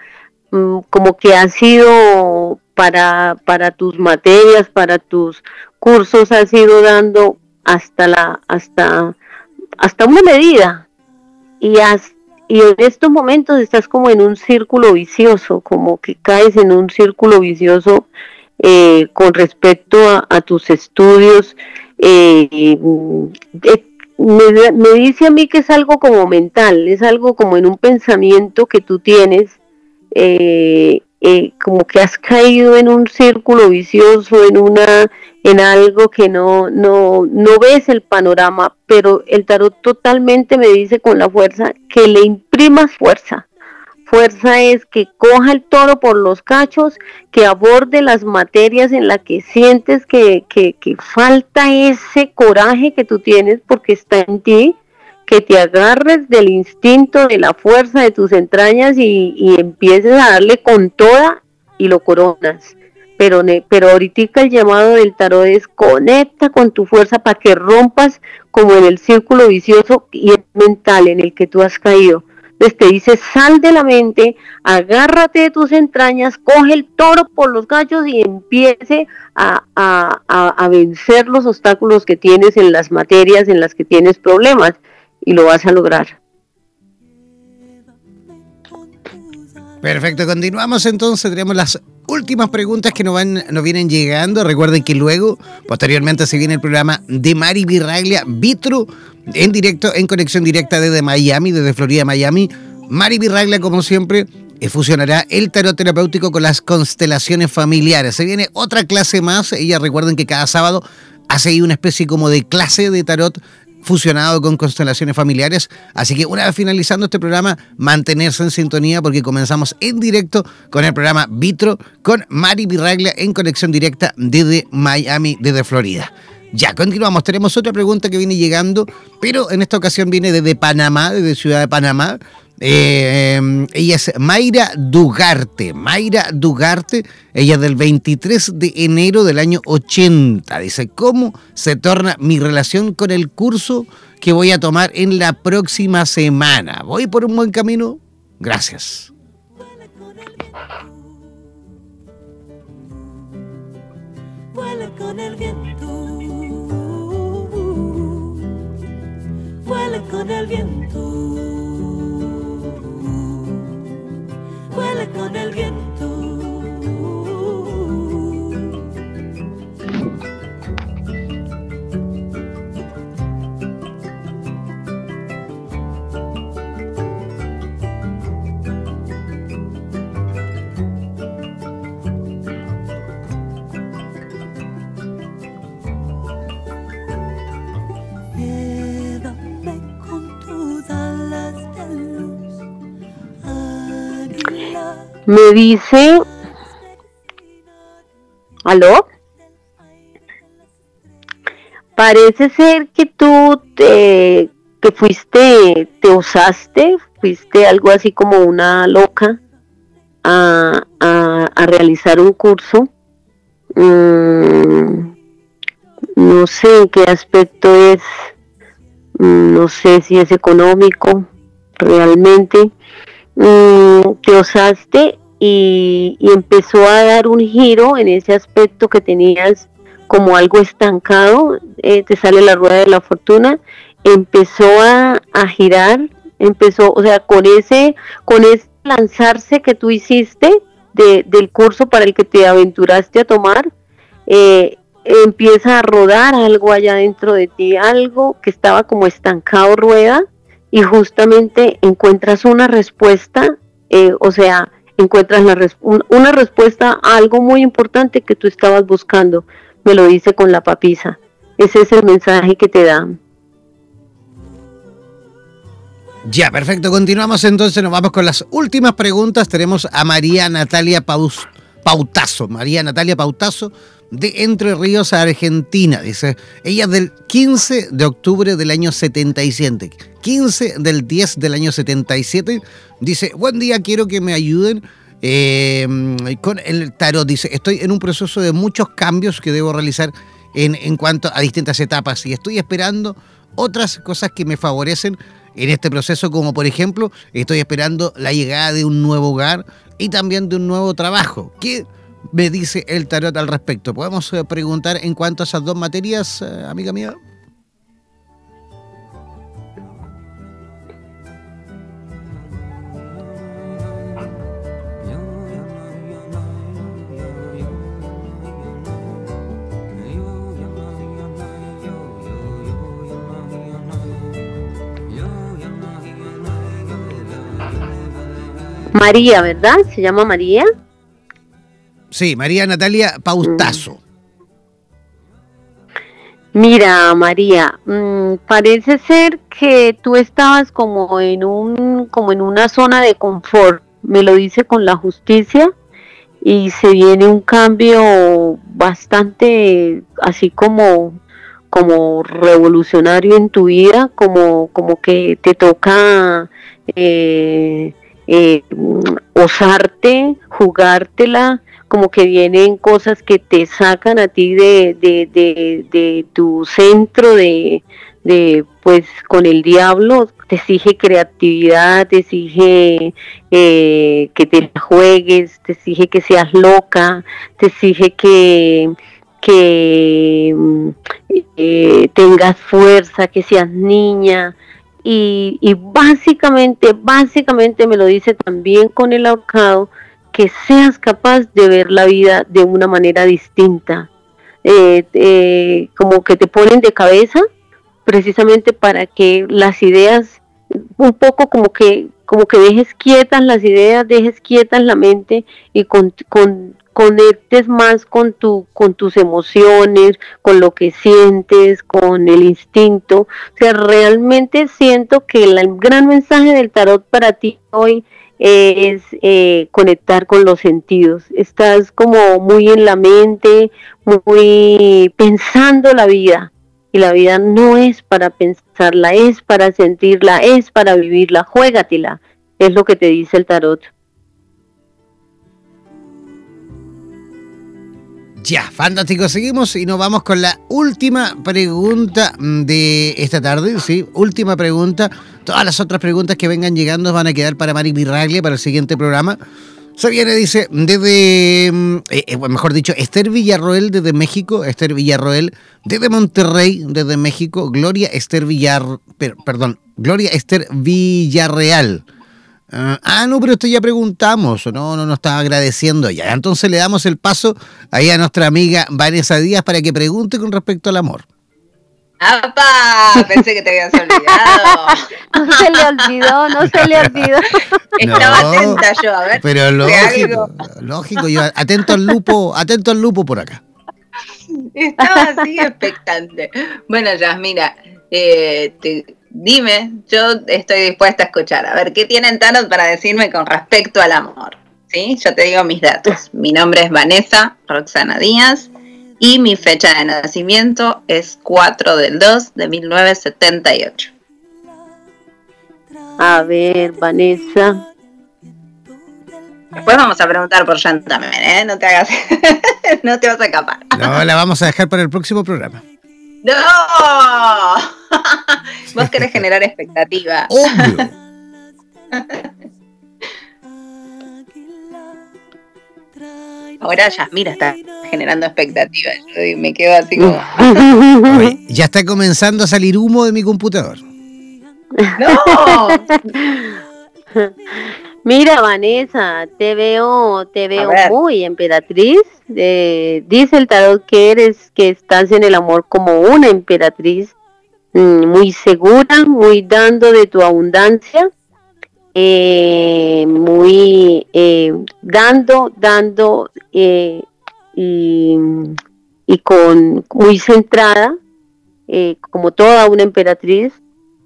mm, como que has sido para, para tus materias, para tus cursos, has ido dando hasta la, hasta, hasta una medida. Y has, y en estos momentos estás como en un círculo vicioso, como que caes en un círculo vicioso eh, con respecto a, tus estudios. Eh, eh, me, dice a mí que es algo como mental, es algo como en un pensamiento que tú tienes eh, como que has caído en un círculo vicioso, en una, en algo que no, no, no ves el panorama, pero el tarot totalmente me dice con la fuerza que le imprimas fuerza. Fuerza es que coja el toro por los cachos, que aborde las materias en las que sientes que, que, que falta ese coraje que tú tienes porque está en ti, que te agarres del instinto, de la fuerza de tus entrañas y, empieces a darle con toda y lo coronas. Pero, pero ahorita el llamado del tarot es conecta con tu fuerza para que rompas como en el círculo vicioso y mental en el que tú has caído. Entonces te dice, sal de la mente, agárrate de tus entrañas, coge el toro por los gallos y empiece a, a vencer los obstáculos que tienes en las materias en las que tienes problemas y lo vas a lograr. Perfecto, continuamos entonces, tenemos las últimas preguntas que nos, van, nos vienen llegando. Recuerden que luego, posteriormente, se viene el programa de Mari Virraglia Vitru en directo, en conexión directa desde Miami, desde Florida, Miami. Mari Virraglia, como siempre, eh, fusionará el tarot terapéutico con las constelaciones familiares. Se viene otra clase más. Ella recuerden que cada sábado hace ahí una especie como de clase de tarot fusionado con constelaciones familiares. Así que una vez finalizando este programa, mantenerse en sintonía porque comenzamos en directo con el programa Vitro con Mari Virraglia en conexión directa desde Miami, desde Florida. Ya, continuamos. Tenemos otra pregunta que viene llegando, pero en esta ocasión viene desde Panamá, desde Ciudad de Panamá. Eh, em, ella es Mayra Dugarte. Mayra Dugarte, ella del 23 de enero del año 80. Dice, ¿cómo se torna mi relación con el curso que voy a tomar en la próxima semana? ¿Voy por un buen camino? Gracias. Vuela con el viento. Vuela con el viento. Vuela con el viento. Me dice, ¿aló? Parece ser que tú te, que fuiste, te usaste, fuiste algo así como una loca a, realizar un curso. Mm, no sé en qué aspecto es, mm, no sé si es económico realmente Mm, te osaste y, empezó a dar un giro en ese aspecto que tenías como algo estancado, eh, te sale la rueda de la fortuna, empezó a, girar, empezó, o sea, con ese, con ese lanzarse que tú hiciste del curso para el que te aventuraste a tomar, eh, empieza a rodar algo allá dentro de ti, algo que estaba como estancado rueda, y justamente encuentras una respuesta, eh, o sea, encuentras una respuesta a algo muy importante que tú estabas buscando. Me lo dice con la papisa. Ese es el mensaje que te da. Ya, perfecto. Continuamos entonces, nos vamos con las últimas preguntas. Tenemos a María Natalia Pautazo. María Natalia Pautazo de Entre Ríos, Argentina. Dice, ella es del 15 de octubre del año 77. 15 del 10 del año 77. Dice, buen día, quiero que me ayuden eh, con el tarot. Dice, estoy en un proceso de muchos cambios que debo realizar en, en cuanto a distintas etapas y estoy esperando otras cosas que me favorecen en este proceso, como por ejemplo, estoy esperando la llegada de un nuevo hogar y también de un nuevo trabajo. ¿Qué me dice el tarot al respecto? ¿Podemos eh, preguntar en cuanto a esas dos materias, eh, amiga mía? María, ¿verdad? ¿Se llama María? Sí, María Natalia Paustazo. Mira, María, mm, parece ser que tú estabas como en un, como en una zona de confort. Me lo dice con la justicia y se viene un cambio bastante así como como revolucionario en tu vida, como como que te toca eh, eh, osarte, jugártela, como que vienen cosas que te sacan a ti de, de, tu centro de, de, pues con el diablo, te exige creatividad, te exige eh, que te juegues, te exige que seas loca, te exige que, que mm, eh, tengas fuerza, que seas niña, y, y, básicamente, básicamente me lo dice también con el ahorcado, que seas capaz de ver la vida de una manera distinta, eh, eh, como que te ponen de cabeza precisamente para que las ideas un poco como que como que dejes quietas las ideas, dejes quietas la mente y con, con, conectes más con, tu, con tus emociones, con lo que sientes, con el instinto. O sea, realmente siento que el gran mensaje del tarot para ti hoy es eh, conectar con los sentidos. Estás como muy en la mente, muy pensando la vida. Y la vida no es para pensarla, es para sentirla, es para vivirla. Juégatela. Es lo que te dice el tarot. Ya, fantástico. Seguimos y nos vamos con la última pregunta de esta tarde. Sí, última pregunta. Todas las otras preguntas que vengan llegando van a quedar para Mari Miraglia para el siguiente programa. Se dice, desde, mm, eh, eh, mejor dicho, Esther Villarroel desde México, Esther Villarroel desde Monterrey, desde México, Gloria Esther Villar, perdón, Gloria Esther Villarreal Ah, ah, no, pero esto ya preguntamos, no, no nos estaba agradeciendo ya. Entonces le damos el paso ahí a nuestra amiga Vanessa Díaz para que pregunte con respecto al amor. ¡Apa! Pensé que te habías olvidado. (laughs) No se le olvidó, no se le olvidó. (laughs) Estaba atenta yo, a ver. Pero lógico, lógico, yo atento al lupo, atento al lupo por acá. Estaba así expectante. Bueno, Yasmina, eh, te, dime, yo estoy dispuesta a escuchar. A ver, ¿qué tienen Thanos para decirme con respecto al amor? ¿Sí? Yo te digo mis datos. Mi nombre es Vanessa Roxana Díaz y mi fecha de nacimiento es 4 del 2 de 1978. A ver, Vanessa. Después vamos a preguntar por Jan también, ¿eh? No te hagas, (laughs) no te vas a escapar. No, la vamos a dejar para el próximo programa. ¡No! (laughs) Vos querés generar expectativa. Obvio. Ahora Yasmira está generando expectativa. Yo me quedo así como. (laughs) ya está comenzando a salir humo de mi computador. ¡No! (laughs) Mira, Vanessa, te veo, te veo muy emperatriz. Eh, dice el tarot que eres, que estás en el amor como una emperatriz, mm, muy segura, muy dando de tu abundancia, eh, muy eh, dando, dando y, y, con muy centrada, como toda una emperatriz,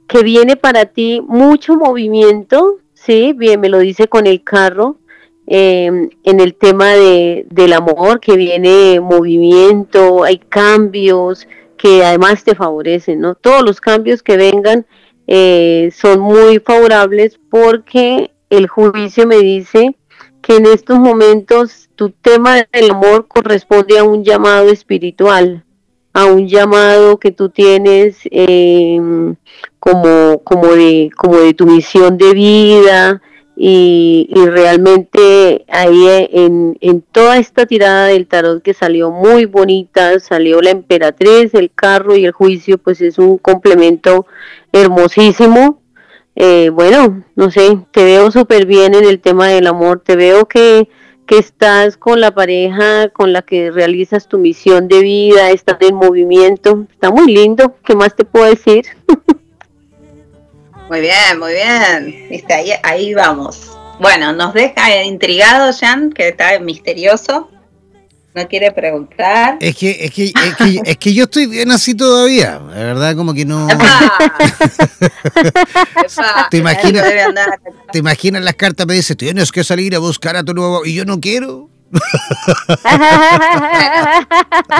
que viene para ti mucho movimiento Sí, bien, me lo dice con el carro. Em, en el tema de, del amor, que viene movimiento, hay cambios que además te favorecen, ¿no? Todos los cambios que vengan eh, son muy favorables porque el juicio me dice que en estos momentos tu tema del amor corresponde a un llamado espiritual, a un llamado que tú tienes eh, como, como, de, como de tu misión de vida y, realmente ahí en, en, toda esta tirada del tarot que salió muy bonita, salió la emperatriz, el carro y el juicio, pues es un complemento hermosísimo. Eh, bueno, no sé, te veo súper bien en el tema del amor, te veo que que estás con la pareja con la que realizas tu misión de vida, estás en movimiento, está muy lindo, ¿qué más te puedo decir? Muy bien, muy bien. Ahí, ahí vamos. Bueno, nos deja intrigado Jan, que está misterioso. No quiere preguntar. Es que, es que, (laughs) es que, yo estoy bien así todavía. La verdad, como que no. (laughs) ¿Te imaginas? ¿Te imaginas las cartas? Me dice, tienes que salir a buscar a tu nuevo. Y yo no quiero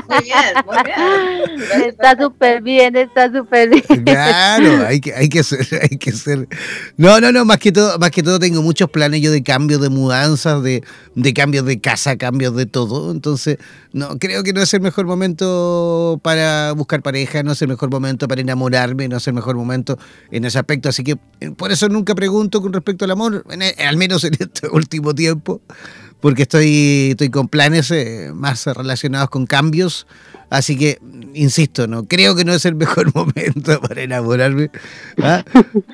muy bien, muy bien. Está súper bien, está súper bien. Claro, hay que, hay que ser, (laughs) hay que ser. No, no, no, más que todo, más que todo tengo muchos planes yo de cambios, de mudanzas, de, de cambios de casa, cambios de todo. Entonces, no, creo que no es el mejor momento para buscar pareja, no es el mejor momento para enamorarme, no es el mejor momento en ese aspecto. Así que eh, por eso nunca pregunto con respecto al amor, al menos en este (laughs) último tiempo porque estoy, estoy con planes eh, más relacionados con cambios. Así que, insisto, no creo que no es el mejor (laughs) momento para enamorarme. ¿ah?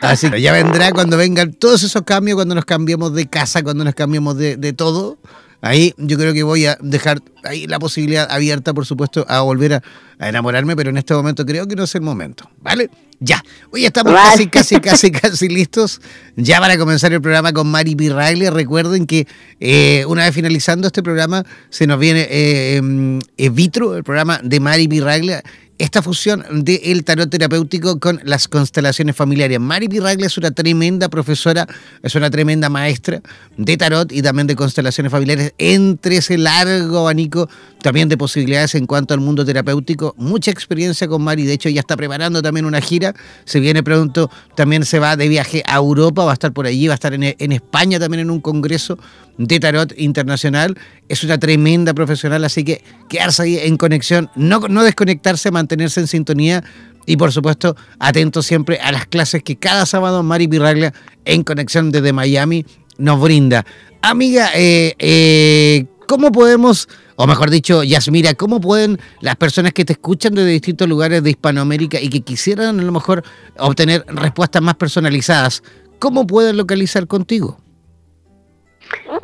Así que ya vendrá cuando vengan todos esos cambios, cuando nos cambiemos de casa, cuando nos cambiemos de, de todo. Ahí yo creo que voy a dejar ahí la posibilidad abierta, por supuesto, a volver a, a enamorarme, pero en este momento creo que no es el momento, ¿vale? Ya, hoy estamos casi, casi, casi, casi listos ya para comenzar el programa con Mari Pirraglia. Recuerden que eh, una vez finalizando este programa se nos viene eh, em, Vitro, el programa de Mari Pirraglia esta fusión del tarot terapéutico con las constelaciones familiares. Mari Pirraglia es una tremenda profesora, es una tremenda maestra de tarot y también de constelaciones familiares, entre ese largo abanico también de posibilidades en cuanto al mundo terapéutico. Mucha experiencia con Mari, de hecho ya está preparando también una gira, se viene pronto, también se va de viaje a Europa, va a estar por allí, va a estar en, España también en un congreso de tarot internacional. Es una tremenda profesional, así que quedarse ahí en conexión, no, desconectarse, mantenerse en sintonía y por supuesto atentos siempre a las clases que cada sábado Mari Pirraglia en conexión desde Miami nos brinda. Amiga, eh, eh, ¿cómo podemos, o mejor dicho, Yasmira, cómo pueden las personas que te escuchan desde distintos lugares de Hispanoamérica y que quisieran a lo mejor obtener respuestas más personalizadas, cómo pueden localizar contigo?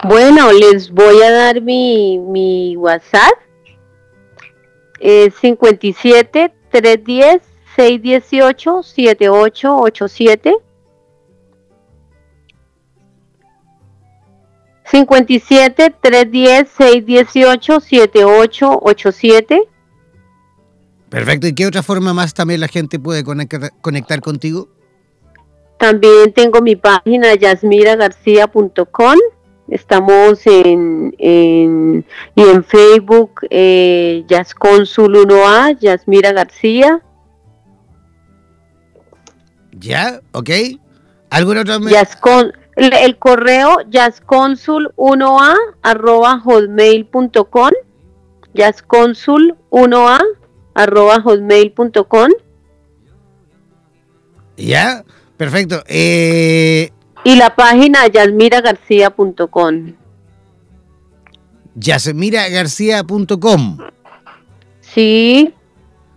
Bueno, les voy a dar mi, mi WhatsApp. Es 57 310 618 7887. 57 310 618 7887. Perfecto. ¿Y qué otra forma más también la gente puede conectar, conectar contigo? También tengo mi página yasmiragarcía.com. Estamos en, en, y en Facebook, eh, Yasconsul 1A, Yasmira García. ¿Ya? ¿Ok? ¿Alguna otra? Yascon, el, el, correo yasconsul1a arroba hotmail.com yasconsul1a arroba hotmail.com ¿Ya? Perfecto. Eh, y la página yasmiragarcía.com. Yasmiragarcía.com. Sí.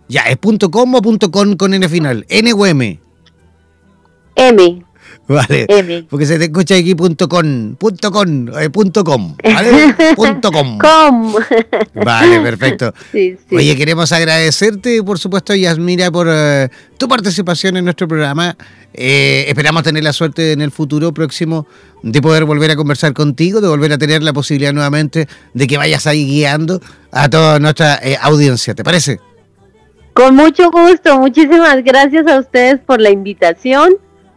Ya, ¿es punto .com o punto .com con N final? ¿N o M? M. (laughs) Vale. M. Porque se te escucha aquí punto .com, punto .com, eh, punto .com, ¿vale? (laughs) punto .com. Com. Vale, perfecto. (laughs) Sí, sí. Oye, queremos agradecerte, por supuesto, Yasmira, por eh, tu participación en nuestro programa. Eh, esperamos tener la suerte en el futuro próximo de poder volver a conversar contigo, de volver a tener la posibilidad nuevamente de que vayas ahí guiando a toda nuestra eh, audiencia. ¿Te parece? Con mucho gusto. Muchísimas gracias a ustedes por la invitación.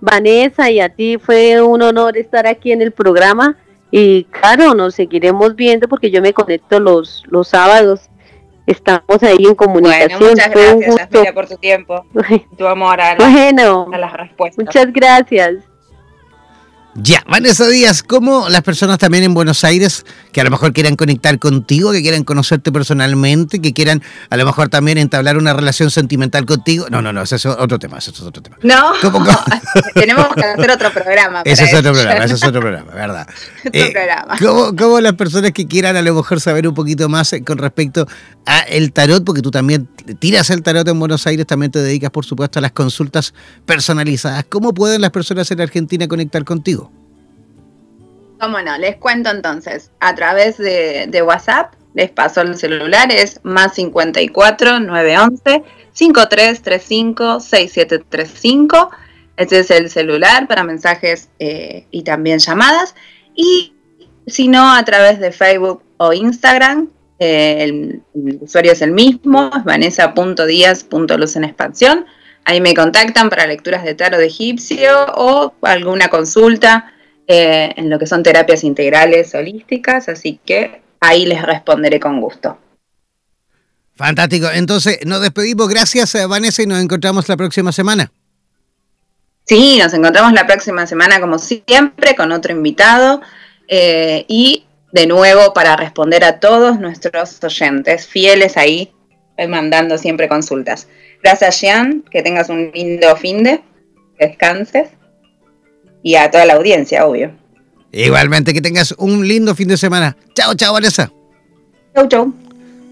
Vanessa y a ti fue un honor estar aquí en el programa y claro, nos seguiremos viendo porque yo me conecto los, los sábados. Estamos ahí en comunicación. Bueno, muchas gracias, gusto. Yasmira, por tu tiempo, tu amor a, (laughs) la- Bueno, a las respuestas. muchas gracias. Ya, Vanessa Díaz, ¿cómo las personas también en Buenos Aires que a lo mejor quieran conectar contigo, que quieran conocerte personalmente, que quieran a lo mejor también entablar una relación sentimental contigo? No, no, no, ese es otro tema, ese es otro tema. No, ¿Cómo, cómo? (laughs) tenemos que hacer otro programa. Ese es otro programa, ese es otro programa, ¿verdad? (laughs) Otro programa. ¿cómo, cómo las personas que quieran a lo mejor saber un poquito más eh, con respecto a el tarot, porque tú también tiras el tarot en Buenos Aires, también te dedicas, por supuesto, a las consultas personalizadas. ¿Cómo pueden las personas en Argentina conectar contigo? Cómo no, les cuento entonces. A través de, de WhatsApp les paso el celular, es más 54 911 5335 6735. Ese es el celular para mensajes eh, y también llamadas. Y si no, a través de Facebook o Instagram, eh, el, usuario es el mismo, es vanessa.díaz.luz en expansión. Ahí me contactan para lecturas de tarot egipcio o alguna consulta eh, en lo que son terapias integrales holísticas, así que ahí les responderé con gusto. Fantástico. Entonces, nos despedimos. Gracias, eh, Vanessa, y nos encontramos la próxima semana. Sí, nos encontramos la próxima semana como siempre con otro invitado eh, y de nuevo para responder a todos nuestros oyentes fieles ahí, mandando siempre consultas. Gracias, Jean, que tengas un lindo fin de, descanses y a toda la audiencia, obvio. Igualmente, que tengas un lindo fin de semana. Chao, chao, Vanessa. Chau, chau.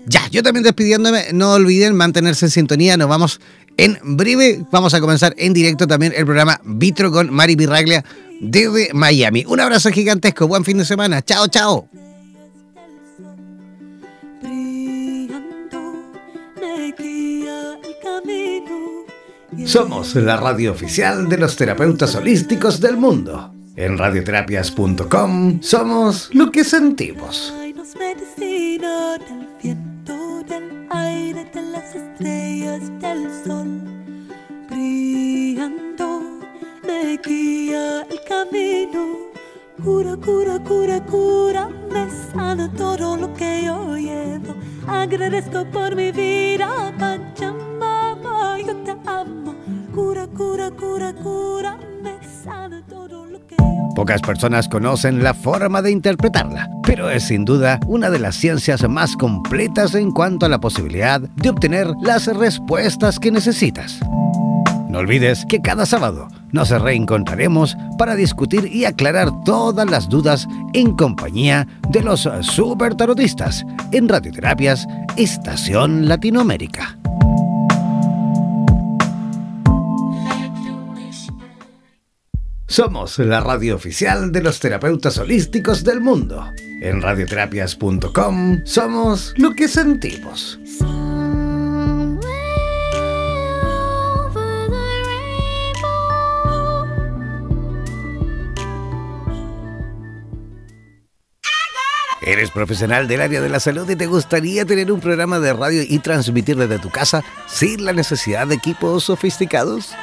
Ya, yo también despidiéndome, no olviden mantenerse en sintonía, nos vamos en breve, vamos a comenzar en directo también el programa Vitro con Mari Pirraglia desde Miami. Un abrazo gigantesco, buen fin de semana, chao, chao. Somos la radio oficial de los terapeutas holísticos del mundo. En radioterapias.com somos lo que sentimos. Medicina del viento, del aire, de las estrellas, del sol. Brillando me guía el camino. Cura, cura, cura, cura, me sana todo lo que yo llevo. Agradezco por mi vida, Pachamama, yo te amo. Cura, cura, cura, cura, todo lo que Pocas personas conocen la forma de interpretarla, pero es sin duda una de las ciencias más completas en cuanto a la posibilidad de obtener las respuestas que necesitas. No olvides que cada sábado nos reencontraremos para discutir y aclarar todas las dudas en compañía de los super tarotistas en Radioterapias Estación Latinoamérica. Somos la radio oficial de los terapeutas holísticos del mundo. En radioterapias.com somos lo que sentimos. ¿Eres profesional del área de la salud y te gustaría tener un programa de radio y transmitir desde tu casa sin la necesidad de equipos sofisticados?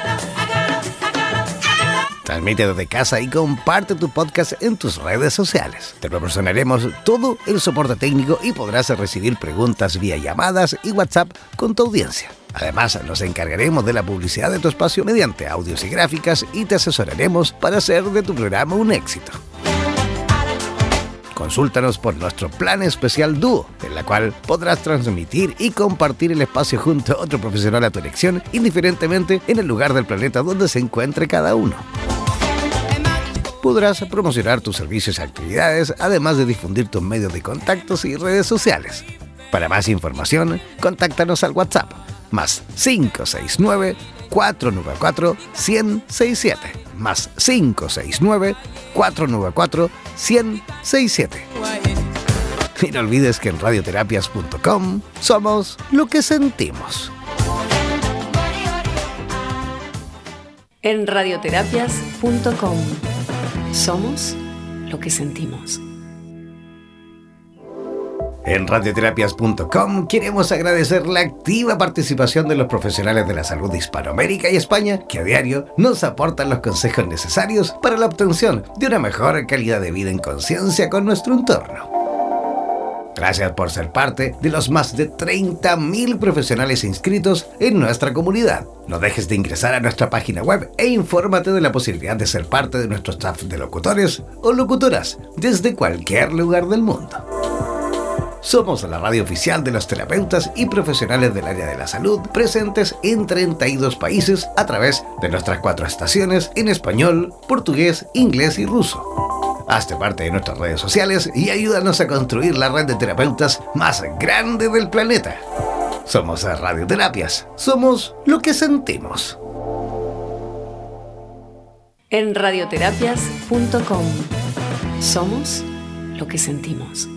Transmite desde casa y comparte tu podcast en tus redes sociales. Te proporcionaremos todo el soporte técnico y podrás recibir preguntas vía llamadas y WhatsApp con tu audiencia. Además, nos encargaremos de la publicidad de tu espacio mediante audios y gráficas y te asesoraremos para hacer de tu programa un éxito. Consúltanos por nuestro plan especial Dúo, en la cual podrás transmitir y compartir el espacio junto a otro profesional a tu elección, indiferentemente en el lugar del planeta donde se encuentre cada uno. Podrás promocionar tus servicios y actividades, además de difundir tus medios de contactos y redes sociales. Para más información, contáctanos al WhatsApp más 569 494 1067 más 569 494 1067. Y no olvides que en radioterapias.com somos lo que sentimos. En radioterapias.com somos lo que sentimos. En radioterapias.com queremos agradecer la activa participación de los profesionales de la salud de Hispanoamérica y España que a diario nos aportan los consejos necesarios para la obtención de una mejor calidad de vida en conciencia con nuestro entorno. Gracias por ser parte de los más de 30.000 profesionales inscritos en nuestra comunidad. No dejes de ingresar a nuestra página web e infórmate de la posibilidad de ser parte de nuestro staff de locutores o locutoras desde cualquier lugar del mundo. Somos la radio oficial de los terapeutas y profesionales del área de la salud presentes en 32 países a través de nuestras cuatro estaciones en español, portugués, inglés y ruso. Hazte parte de nuestras redes sociales y ayúdanos a construir la red de terapeutas más grande del planeta. Somos Radioterapias. Somos lo que sentimos. En radioterapias.com somos lo que sentimos.